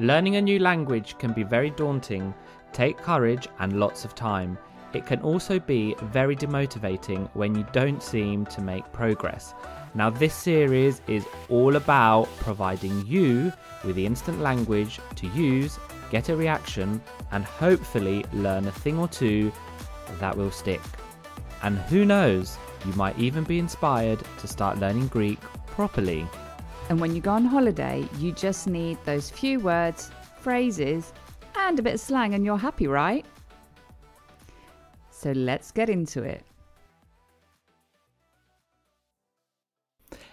Learning a new language can be very daunting, take courage and lots of time. It can also be very demotivating when you don't seem to make progress. Now, this series is all about providing you with the instant language to use, get a reaction, and hopefully learn a thing or two that will stick. And who knows, you might even be inspired to start learning Greek properly. And when you go on holiday, you just need those few words, phrases, and a bit of slang, and you're happy, right? So let's get into it.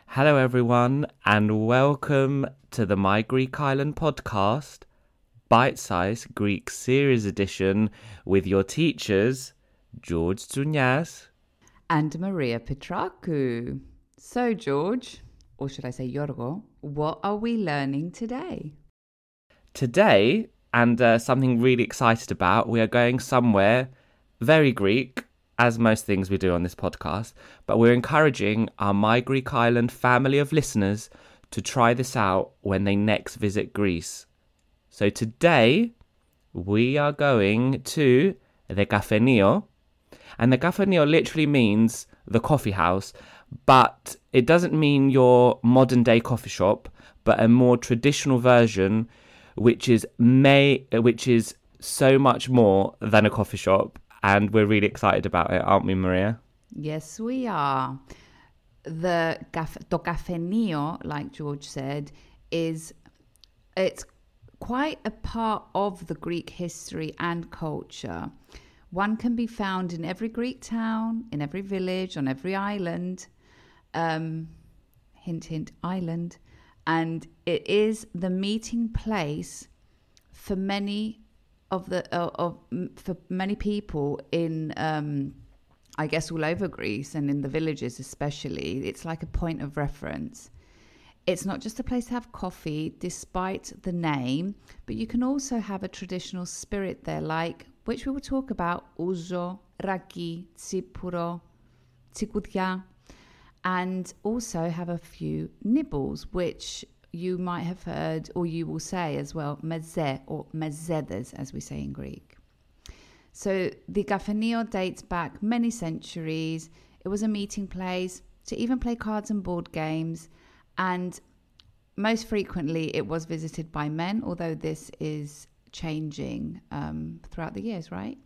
Hello, everyone, and welcome to the My Greek Island podcast, bite sized Greek series edition with your teachers, George Tsunias. And Maria Petraku. So, George, or should I say Yorgo, what are we learning today? Today, and uh, something really excited about, we are going somewhere very Greek, as most things we do on this podcast, but we're encouraging our My Greek Island family of listeners to try this out when they next visit Greece. So today, we are going to the Kafeneio, and the Kafeneio literally means the coffee house, but it doesn't mean your modern day coffee shop, but a more traditional version, which is may which is so much more than a coffee shop, and we're really excited about it, aren't we, Maria? Yes, we are. The to kafeneio, like George said, is it's quite a part of the Greek history and culture. One can be found in every Greek town, in every village, on every island. Um, hint, hint, island. And it is the meeting place for many of the uh, of for many people in um, I guess all over Greece and in the villages especially. It's like a point of reference. It's not just a place to have coffee, despite the name, but you can also have a traditional spirit there, like which we will talk about ouzo, raki, tsipouro, tsikoudia, and also have a few nibbles, which you might have heard or you will say as well, meze or mezedes, as we say in Greek. So the Kafeneio dates back many centuries. It was a meeting place to even play cards and board games, and most frequently it was visited by men, although this is changing um, throughout the years, right?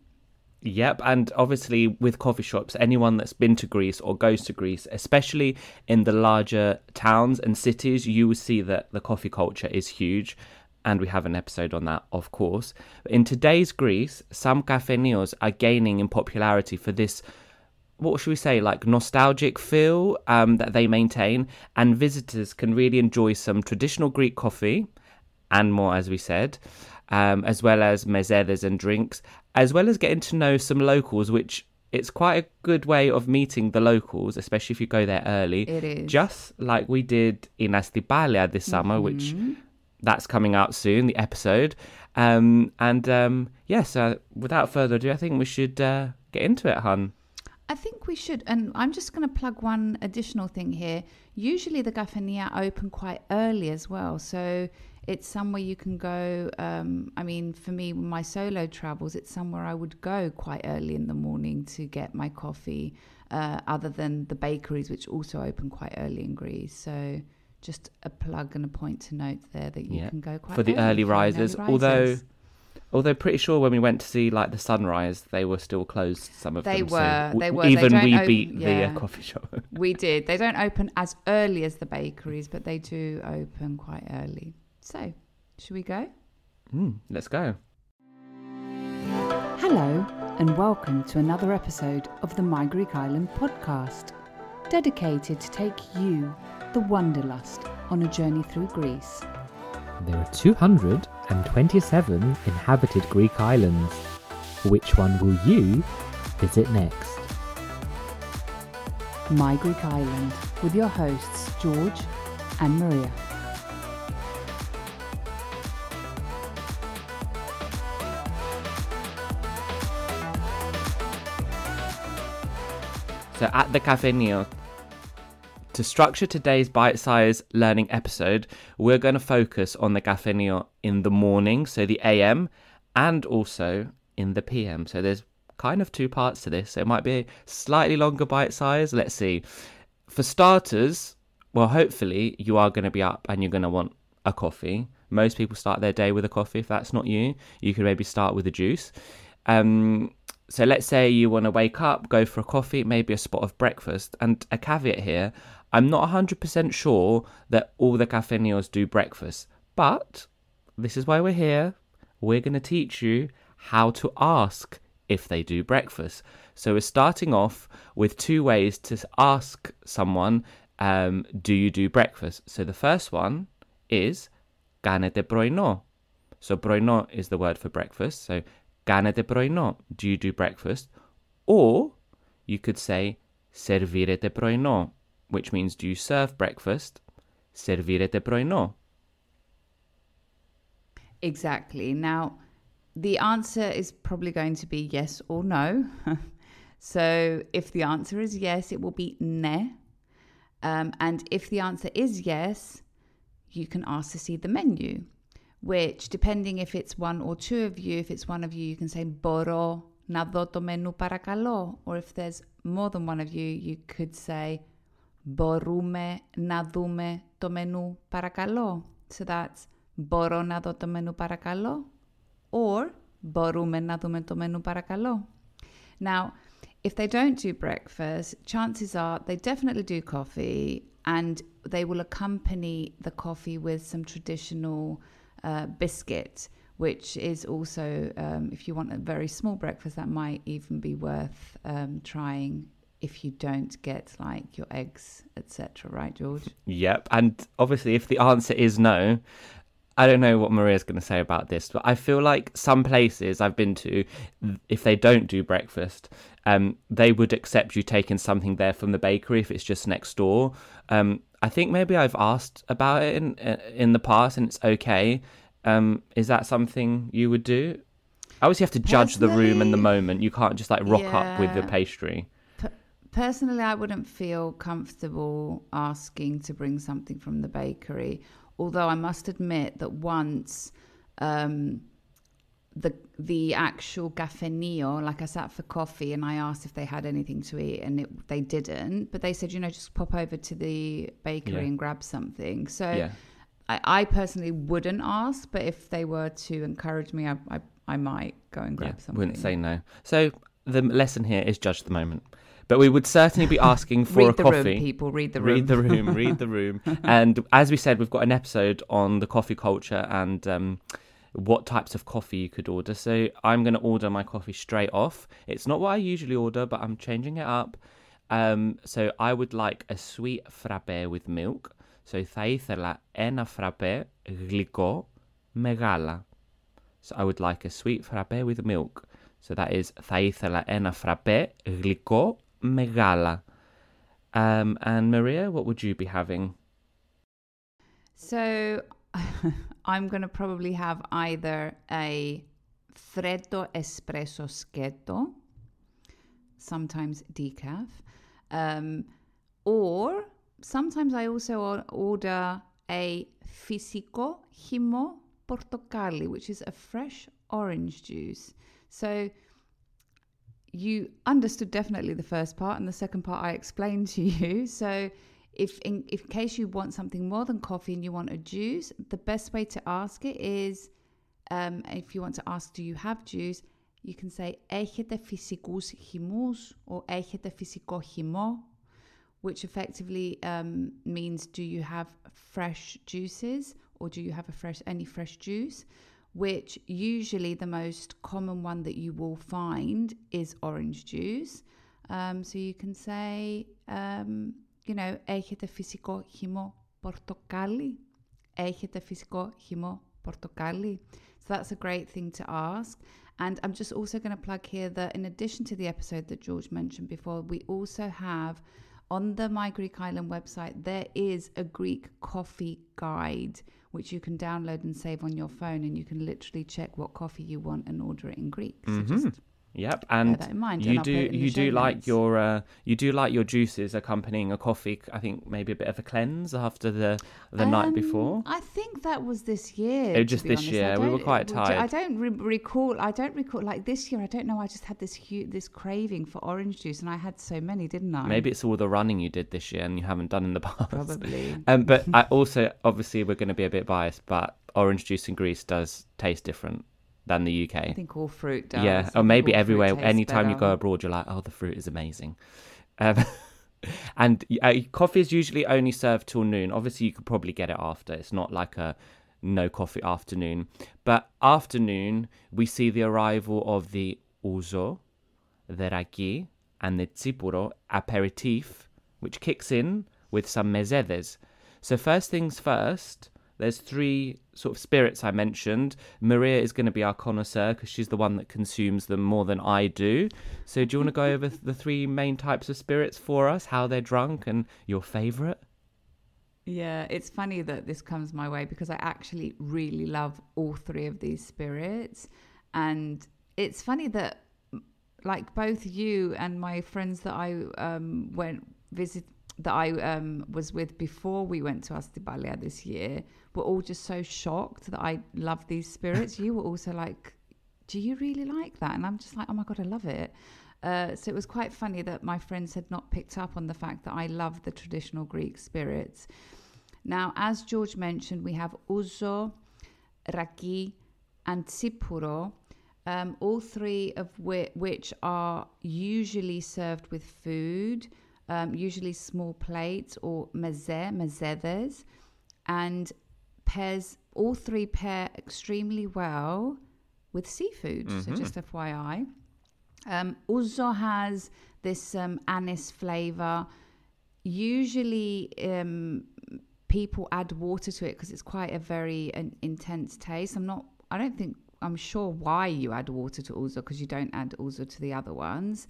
Yep, and obviously with coffee shops, anyone that's been to Greece or goes to Greece, especially in the larger towns and cities, you will see that the coffee culture is huge. And we have an episode on that, of course. In today's Greece, some kafenios are gaining in popularity for this, what should we say, like nostalgic feel um, that they maintain. And visitors can really enjoy some traditional Greek coffee and more, as we said um, as well as mezedes and drinks, as well as getting to know some locals, which it's quite a good way of meeting the locals, especially if you go there early. It is. Just like we did in Astypalaia this summer, mm-hmm. which that's coming out soon, the episode. Um, and um, yes, yeah, so without further ado, I think we should uh, get into it, hun. I think we should. And I'm just going to plug one additional thing here. Usually the Gafenia open quite early as well. So it's somewhere you can go. Um, I mean, for me, my solo travels, it's somewhere I would go quite early in the morning to get my coffee, uh, other than the bakeries, which also open quite early in Greece. So just a plug and a point to note there that you Yeah. can go quite early. for the early risers. early Although, risers. although pretty sure when we went to see like the sunrise, they were still closed. Some of They them. so were, w- they were. Even we beat the uh, coffee shop. We did. They don't open as early as the bakeries, but they do open quite early. So, should we go? Mm, let's go. Hello, and welcome to another episode of the My Greek Island podcast, dedicated to take you, the Wanderlust, on a journey through Greece. There are 227 inhabited Greek islands. Which one will you visit next? My Greek Island, with your hosts George and Maria. So at the Kafeneio, to structure today's bite-sized learning episode, we're going to focus on the Kafeneio in the morning, so the AM, and also in the PM. So there's kind of two parts to this. So it might be a slightly longer bite size. Let's see. For starters, well, hopefully you are going to be up and you're going to want a coffee. Most people start their day with a coffee. If that's not you, you could maybe start with a juice. Um, so let's say you want to wake up, go for a coffee, maybe a spot of breakfast. And a caveat here I'm not 100% sure that all the cafe do breakfast, but this is why we're here. We're going to teach you how to ask if they do breakfast. So we're starting off with two ways to ask someone, um, do you do breakfast? So the first one is, "Gane de broino. So broino is the word for breakfast. So κάνετε πρωινό. Do you do breakfast? Or you could say σερβίρετε πρωινό, which means do you serve breakfast? Σερβίρετε πρωινό. Exactly. Now, the answer is probably going to be yes or no. so, if the answer is yes, it will be ne. Um, and if the answer is yes, you can ask to see the menu, which, depending if it's one or two of you, if it's one of you, you can say μπορώ να δω το μενού παρακαλώ. Or if there's more than one of you, you could say μπορούμε να δούμε το μενού παρακαλώ. So that's μπορώ να δω το μενού παρακαλώ or μπορούμε να δούμε το μενού παρακαλώ. Now, if they don't do breakfast, chances are they definitely do coffee and they will accompany the coffee with some traditional uh, biscuit, which is also, um, if you want a very small breakfast, that might even be worth um, trying if you don't get like your eggs, etc. Right, George? Yep. And obviously, if the answer is no, I don't know what Maria's going to say about this, but I feel like some places I've been to, if they don't do breakfast, um, they would accept you taking something there from the bakery if it's just next door. Um, I think maybe I've asked about it in in the past, and it's okay. Um, is that something you would do? Obviously, you have to judge the room and the moment. You can't just like rock up with the Yeah. pastry. Personally, I wouldn't feel comfortable asking to bring something from the bakery. Although I must admit that once um, the the actual kafeneio, like I sat for coffee and I asked if they had anything to eat, and it, they didn't. But they said, you know, just pop over to the bakery Yeah. and grab something. So Yeah. I, I personally wouldn't ask, but if they were to encourage me, I I, I might go and grab something. Wouldn't say no. So the lesson here is judge the moment. But we would certainly be asking for a the coffee. room, people. Read the room. Read the room, read the room. And as we said, we've got an episode on the coffee culture and um, what types of coffee you could order. So I'm going to order my coffee straight off. It's not what I usually order, but I'm changing it up. Um, so I would like a sweet frappe with milk. So θα ήθελα ένα frappe γλυκό μεγάλα. So I would like a sweet frappe with milk. So that is θα ήθελα ένα frappe γλυκό μεγάλα. Um, and Maria, what would you be having? So I'm going to probably have either a freddo espresso schietto sometimes decaf. Um, or sometimes I also order a fisico himo portocalli, which is a fresh orange juice. So you understood definitely the first part, and the second part I explained to you. So if in, if in case you want something more than coffee and you want a juice, the best way to ask it is um, if you want to ask, do you have juice? You can say έχετε φυσικούς χυμούς or έχετε φυσικό χυμό, which effectively um, means do you have fresh juices or do you have a fresh any fresh juice? Which usually the most common one that you will find is orange juice. Um, so you can say, um, you know, έχετε φυσικό χυμό πορτοκάλι. Έχετε φυσικό χυμό πορτοκάλι. So that's a great thing to ask. And I'm just also going to plug here that in addition to the episode that George mentioned before, we also have on the My Greek Island website, there is a Greek coffee guide which you can download and save on your phone, and you can literally check what coffee you want and order it in Greek. So just Yep, and in mind, you and do put it in the you do like notes. your uh, you do like your juices accompanying a coffee. I think maybe a bit of a cleanse after the the night Um, before. I think that was this year. Oh, to just this honest. Year. We were quite tired. I don't re- recall. I don't recall. Like this year, I don't know. I just had this huge, this craving for orange juice, and I had so many, didn't I? Maybe it's all the running you did this year and you haven't done in the past. Probably. Um, but I also obviously we're going to be a bit biased, but orange juice in Greece does taste different than the UK. I think all fruit does. yeah, or maybe everywhere. Anytime you go abroad, you're like, oh, the fruit is amazing. Um, and uh, coffee is usually only served till noon. Obviously, you could probably get it after. It's not like a no coffee afternoon. But afternoon, we see the arrival of the ouzo, the raki, and the tsipouro aperitif, which kicks in with some mezedes. So first things first, there's three sort of spirits I mentioned. Maria is going to be our connoisseur because she's the one that consumes them more than I do. So do you want to go over the three main types of spirits for us, how they're drunk, and your favorite? Yeah, it's funny that this comes my way because I actually really love all three of these spirits. And it's funny that, like, both you and my friends that I um, went visit, that I um, was with before we went to Astypalaia this year, were all just so shocked that I love these spirits. you were also like, do you really like that? And I'm just like, oh my God, I love it. Uh, so it was quite funny that my friends had not picked up on the fact that I love the traditional Greek spirits. Now, as George mentioned, we have ouzo, raki, and tsipouro, um, all three of whi- which are usually served with food, um, usually small plates or meze, mezedes, and pairs. All three pair extremely well with seafood. So just FYI. Um, has this um, anise flavor. Usually, um, people add water to it because it's quite a very uh, intense taste. I'm not. I don't think. I'm sure why you add water to ouzo because you don't add ouzo to the other ones.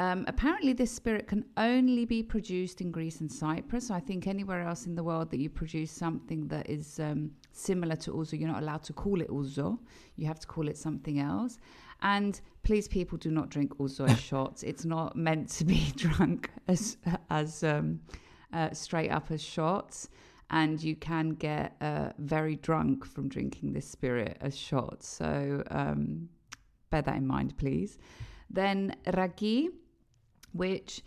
Um, apparently, this spirit can only be produced in Greece and Cyprus. So I think anywhere else in the world that you produce something that is um, similar to ouzo, you're not allowed to call it ouzo. You have to call it something else. And please, people, do not drink ouzo as shots. It's not meant to be drunk as as um, uh, straight up as shots. And you can get uh, very drunk from drinking this spirit as shots. So um, bear that in mind, please. Then raki, which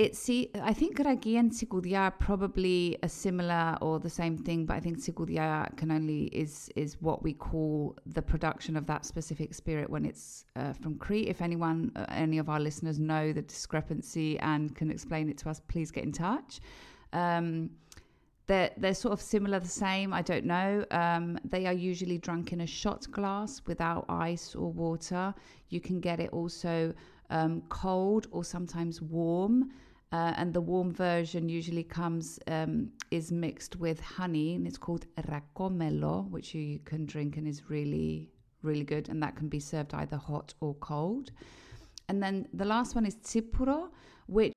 it's see I think raki and are probably a similar or the same thing, but I think tsikoudia can only is is what we call the production of that specific spirit when it's uh, from Crete. If anyone, uh, any of our listeners know the discrepancy and can explain it to us, please get in touch. Um, they're, they're sort of similar, the same. I don't know. Um, they are usually drunk in a shot glass without ice or water. You can get it also um, cold or sometimes warm. Uh, and the warm version usually comes um, is mixed with honey, and it's called rakomelo, which you can drink and is really really good. And that can be served either hot or cold. And then the last one is tsipouro, which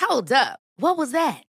Hold up. What was that?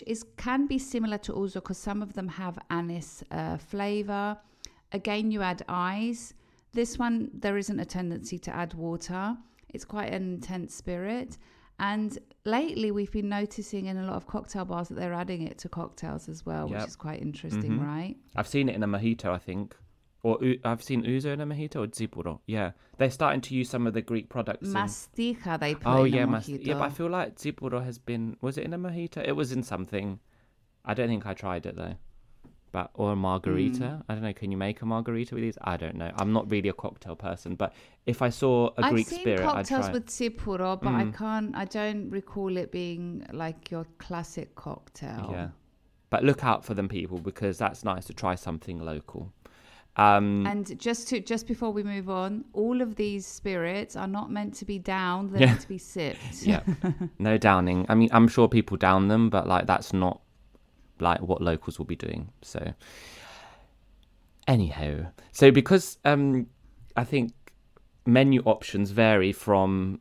Is can be similar to ouzo because some of them have anise uh, flavor. Again, you add eyes. This one, there isn't a tendency to add water. It's quite an intense spirit. And lately, we've been noticing in a lot of cocktail bars that they're adding it to cocktails as well, Yep. which is quite interesting, Mhm. right? I've seen it in a mojito, I think. Or I've seen ouzo in a mojito or tsipouro. Yeah. They're starting to use some of the Greek products. in- Mastiha, they put Oh in yeah, a mas- mojito. yeah, but I feel like tsipouro has been. Was it in a mojito? It was in something. I don't think I tried it though. But or a margarita. Mm. I don't know. Can you make a margarita with these? I don't know. I'm not really a cocktail person, but if I saw a I've Greek seen spirit, I'd cocktails try. it. with tsipouro, but I Mm. can't. I don't recall it being like your classic cocktail. Yeah, but look out for them, people, because that's nice to try something local. Um, And just to just before we move on, all of these spirits are not meant to be down; they're Yeah. meant to be sipped. yeah, no downing. I mean, I'm sure people down them, but like that's not like what locals will be doing. So, anyhow, so because um, I think menu options vary from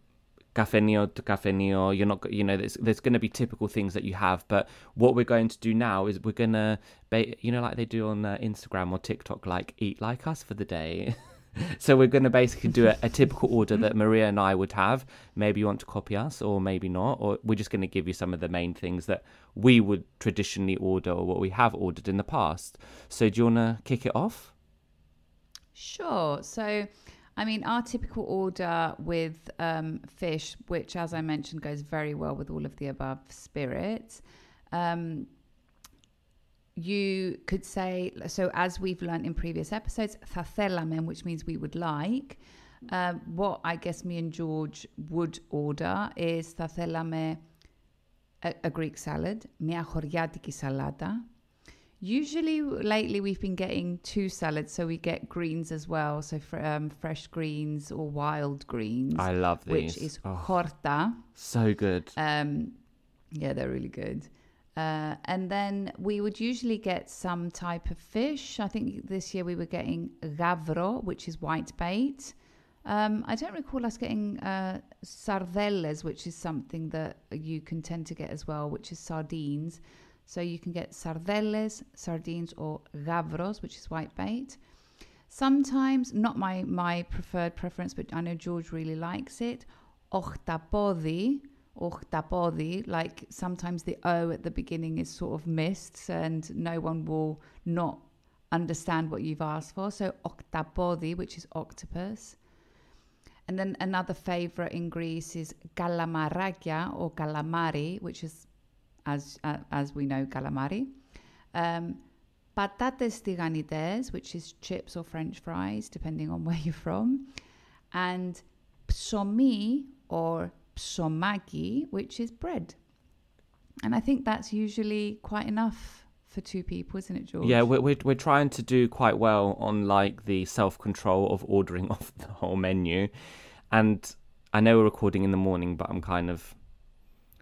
kafeneio to kafeneio. You're not, you know, there's there's going to be typical things that you have, but what we're going to do now is we're gonna, ba- you know, like they do on uh, Instagram or TikTok, like eat like us for the day. so we're going to basically do a, a typical order that Maria and I would have. Maybe you want to copy us, or maybe not, or we're just going to give you some of the main things that we would traditionally order or what we have ordered in the past. So do you want to kick it off? Sure. So, I mean, our typical order with um, fish, which, as I mentioned, goes very well with all of the above spirits. Um, you could say, so as we've learned in previous episodes, θα θέλαμε, which means we would like. Um, what I guess me and George would order is θα θέλαμε a, a Greek salad, μια χωριάτικη σαλάτα. Usually, lately, we've been getting two salads, so we get greens as well, so fr- um, fresh greens or wild greens. I love these. Which is Oh. horta. So good. Um, yeah, they're really good. Uh, and then we would usually get some type of fish. I think this year we were getting gavro, which is white bait. Um, I don't recall us getting uh, sardeles, which is something that you can tend to get as well, which is sardines. So you can get sardeles, sardines, or gavros, which is white bait. Sometimes, not my, my preferred preference, but I know George really likes it. Ochtapodi, ochtapodi, like sometimes the O at the beginning is sort of missed and no one will not understand what you've asked for. So oktapodi, which is octopus. And then another favorite in Greece is calamarakia or calamari, which is, as uh, as we know, calamari. Um, patates tiganites, which is chips or French fries, depending on where you're from, and psomi or psomaki, which is bread. And I think that's usually quite enough for two people, isn't it, George? Yeah, we're, we're we're trying to do quite well on like the self control of ordering off the whole menu, and I know we're recording in the morning, but I'm kind of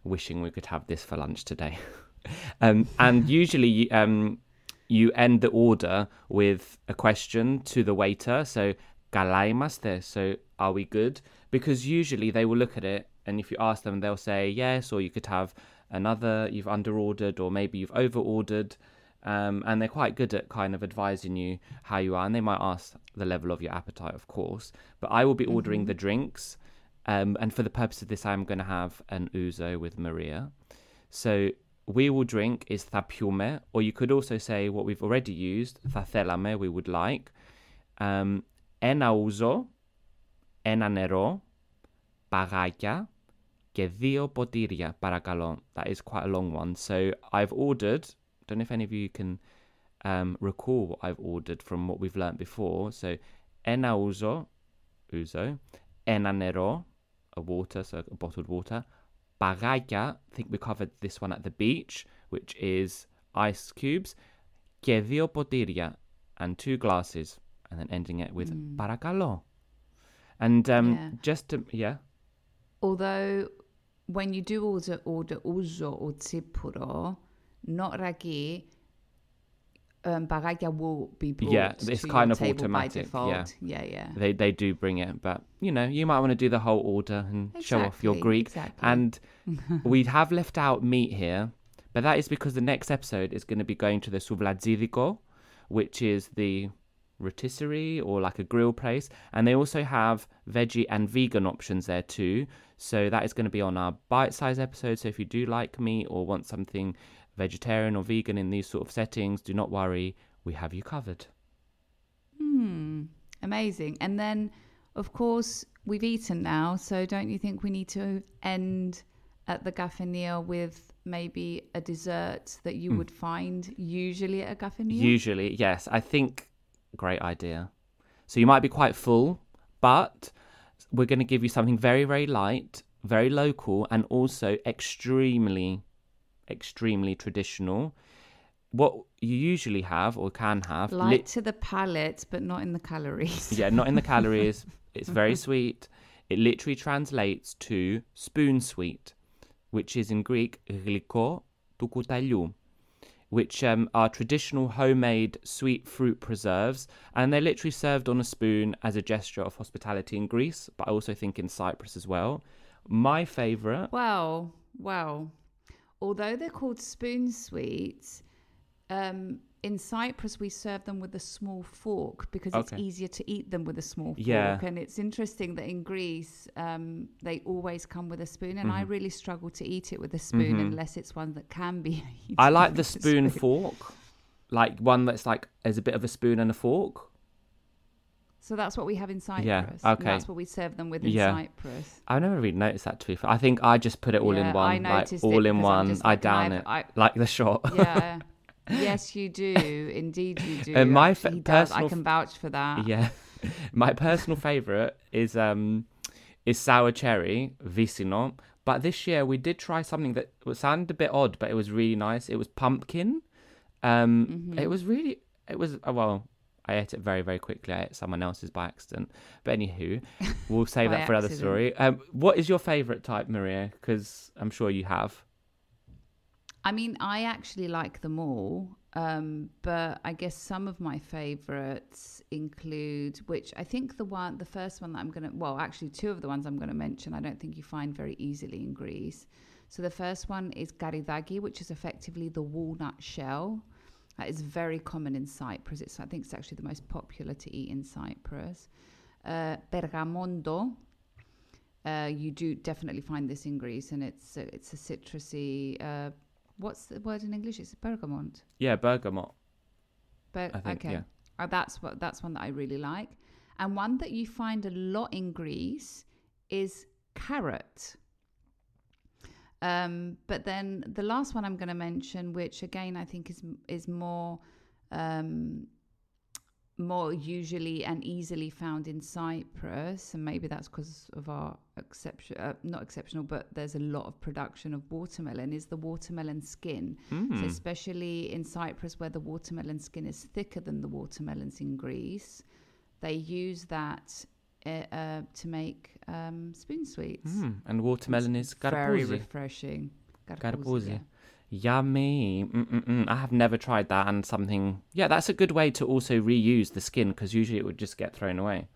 wishing we could have this for lunch today. um, and usually, um, you end the order with a question to the waiter. So, galaimaste. So, are we good? Because usually they will look at it, and if you ask them, they'll say yes, or you could have another. You've underordered, or maybe you've overordered. Um, and they're quite good at kind of advising you how you are, and they might ask the level of your appetite, of course. But I will be ordering the drinks, um, and for the purpose of this, I'm going to have an ouzo with Maria. So we will drink is θα πιούμε, or you could also say what we've already used, θα θέλαμε, we would like. Um, ένα ούζο, ένα νερό, παγάκια και δύο ποτήρια, παρακαλώ. That is quite a long one. So I've ordered, don't know if any of you can um, recall what I've ordered from what we've learnt before. So ένα ούζο, ouzo, ένα νερό, a water, so a bottled water. Baraya, I think we covered this one at the beach, which is ice cubes. Que potiria, and two glasses, and then ending it with mm. paracalo. And um, yeah. just to, yeah. Although when you do order order uzo or tsipouro, not raki, um, bagagia will be brought Yeah, it's kind of automatic, yeah. yeah, yeah. they, they do bring it, but you know, you might want to do the whole order and show off your Greek. exactly. And we have left out meat here, but that is because the next episode is going to be going to the Suvladzidiko, which is the rotisserie or like a grill place. And they also have veggie and vegan options there too. So that is going to be on our bite size episode. So if you do like meat or want something vegetarian or vegan in these sort of settings, do not worry, we have you covered. Hmm, amazing. And then, of course, we've eaten now, so don't you think we need to end at the kafeneio with maybe a dessert that you would find usually at a kafeneio? Usually, yes. I think great idea. So you might be quite full, but we're going to give you something very, very light, very local, and also extremely, extremely traditional. What you usually have or can have light li- to the palate, but not in the calories. yeah, not in the calories. it's very sweet. It literally translates to spoon sweet, which is in Greek gliko which um, are traditional homemade sweet fruit preserves, and they're literally served on a spoon as a gesture of hospitality in Greece, but I also think in Cyprus as well. My favorite. Wow, wow although they're called spoon sweets, um, in Cyprus we serve them with a small fork because it's easier to eat them with a small fork. Yeah. And it's interesting that in Greece um, they always come with a spoon, and I Mm-hmm. really struggle to eat it with a spoon unless it's one that can be. I like the a spoon fork, like one that's like as a bit of a spoon and a fork. So that's what we have in Cyprus. Yeah, okay. that's what we serve them with in Yeah. Cyprus. I've never really noticed that to be fair. I think I just put it all in one, I like all it in one. I down it I- like the shot. Yeah. yes, you do. Indeed, you do. And my Actually, fa- he. I can vouch for that. yeah. My personal favorite is um is sour cherry vicino. But this year we did try something that sounded a bit odd, but it was really nice. It was pumpkin. Um, Mm-hmm. it was really it was uh, well. I ate it very very quickly. I ate someone else's by accident. But anywho, we'll save that for another accident. story. Um, what is your favorite type, Maria? Because I'm sure you have. I mean, I actually like them all, um, but I guess some of my favorites include, which I think the one, the first one that I'm gonna, well, actually two of the ones I'm gonna mention, I don't think you find very easily in Greece. So the first one is garidagi, which is effectively the walnut shell. That is very common in Cyprus. It's, I think it's actually the most popular to eat in Cyprus. Uh, bergamondo, uh, you do definitely find this in Greece, and it's a, it's a citrusy. Uh, what's the word in English? It's bergamot. Yeah, bergamot. I think, okay, yeah. Uh, that's what that's one that I really like, and one that you find a lot in Greece is carrot. Um, but then the last one I'm going to mention, which again I think is is more um, more usually and easily found in Cyprus, and maybe that's because of our exception, uh, not exceptional, but there's a lot of production of watermelon. Is the watermelon skin, so especially in Cyprus where the watermelon skin is thicker than the watermelons in Greece, they use that uh, uh, to make um, spoon sweets. Mm, and watermelon is Very garbuzi. refreshing. Garbuzi. yeah. Yummy. Mm-mm-mm. I have never tried that and something. Yeah, that's a good way to also reuse the skin because usually it would just get thrown away.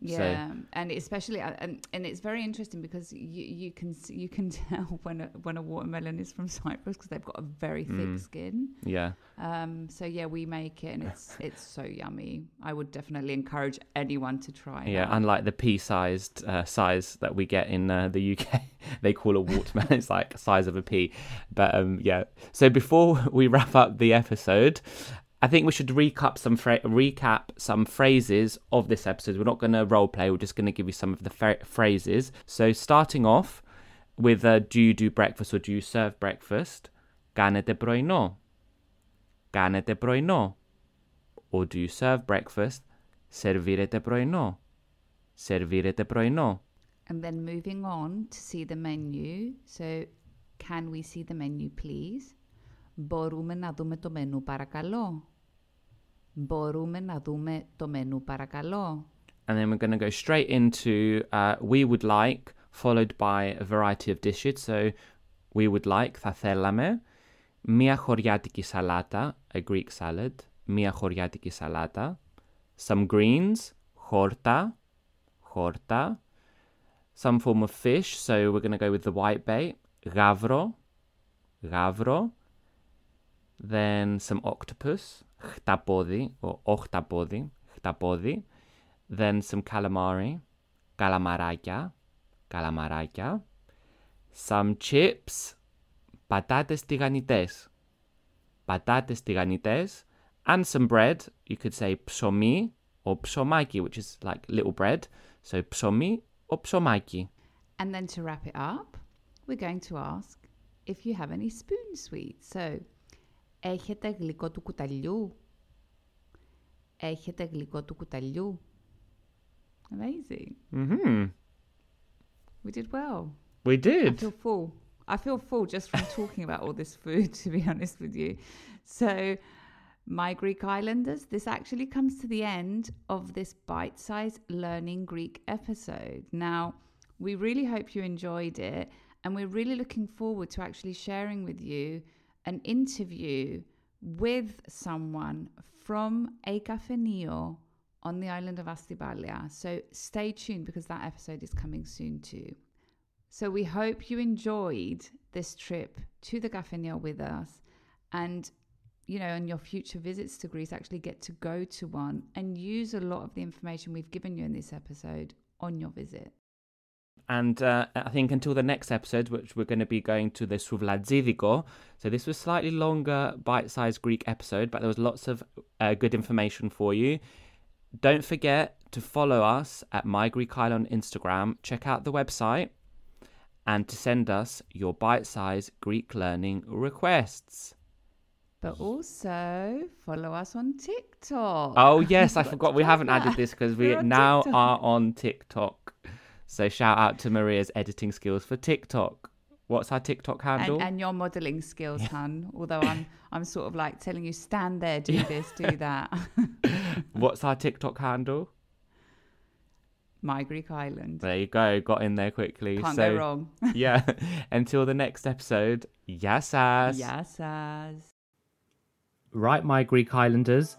Yeah, and especially uh, and, and it's very interesting because you, you can you can tell when a, when a watermelon is from Cyprus because they've got a very thick Mm. skin. Yeah. Um, so yeah, we make it and it's it's so yummy. I would definitely encourage anyone to try. Yeah, that. unlike the pea-sized uh, size that we get in uh, the UK, they call a watermelon. it's like size of a pea. But um, yeah. So before we wrap up the episode, I think we should recap some phra- recap some phrases of this episode. We're not going to role play. We're just going to give you some of the phr- phrases. So starting off with uh, do you do breakfast or do you serve breakfast? Κάνετε πρωινό. Κάνετε πρωινό. Or do you serve breakfast? Σερβίρετε πρωινό. Σερβίρετε πρωινό. And then moving on to see the menu. So, can we see the menu, please? Μπορούμε να δούμε το μενού, παρακαλώ. Μπορούμε να δούμε το μενού, παρακαλώ. And then we're going to go straight into uh, we would like, followed by a variety of dishes. So we would like, θα θέλαμε, μία χωριάτικη σαλάτα, a Greek salad, μία χωριάτικη σαλάτα, some greens, χόρτα, χόρτα, some form of fish. So we're going to go with the white bait, γάβρο, γάβρο, then some octopus, χταπόδι, or οχταπόδι, χταπόδι, then some calamari, καλαμαράκια, καλαμαράκια, some chips, πατάτες τηγανιτές, πατάτες τηγανιτές, and some bread, you could say ψωμί or ψωμάκι, which is like little bread, so ψωμί or ψωμάκι. And then to wrap it up, we're going to ask if you have any spoon sweets. So, έχετε γλυκό του κουταλιού? Έχετε γλυκό του κουταλιού? Amazing. Mm-hmm. We did well. We I did. feel full. I feel full just from talking about all this food, to be honest with you. So, my Greek Islanders, this actually comes to the end of this bite sized learning Greek episode. Now, we really hope you enjoyed it, and we're really looking forward to actually sharing with you an interview with someone from a kafeneio on the island of Astypalaia. So, stay tuned because that episode is coming soon too. So we hope you enjoyed this trip to the Kafeneio with us and you know, on your future visits to Greece, actually get to go to one and use a lot of the information we've given you in this episode on your visit. And uh, I think until the next episode, which we're going to be going to the Souvladziviko. So this was slightly longer, bite-sized Greek episode, but there was lots of uh, good information for you. Don't forget to follow us at My Greek Isle on Instagram. Check out the website and to send us your bite-sized Greek learning requests. But also follow us on TikTok. Oh yes, I Forgot forgot we haven't added this because we now TikTok. are on TikTok. So shout out to Maria's editing skills for TikTok. What's our TikTok handle? and, and your modeling skills, hun. Although I'm, I'm sort of like telling you, stand there, do this, do that. What's our TikTok handle? My Greek Island. There you go, got in there quickly. Can't so, go wrong. yeah. Until the next episode, yasas. Yes, as. Right, my Greek Islanders,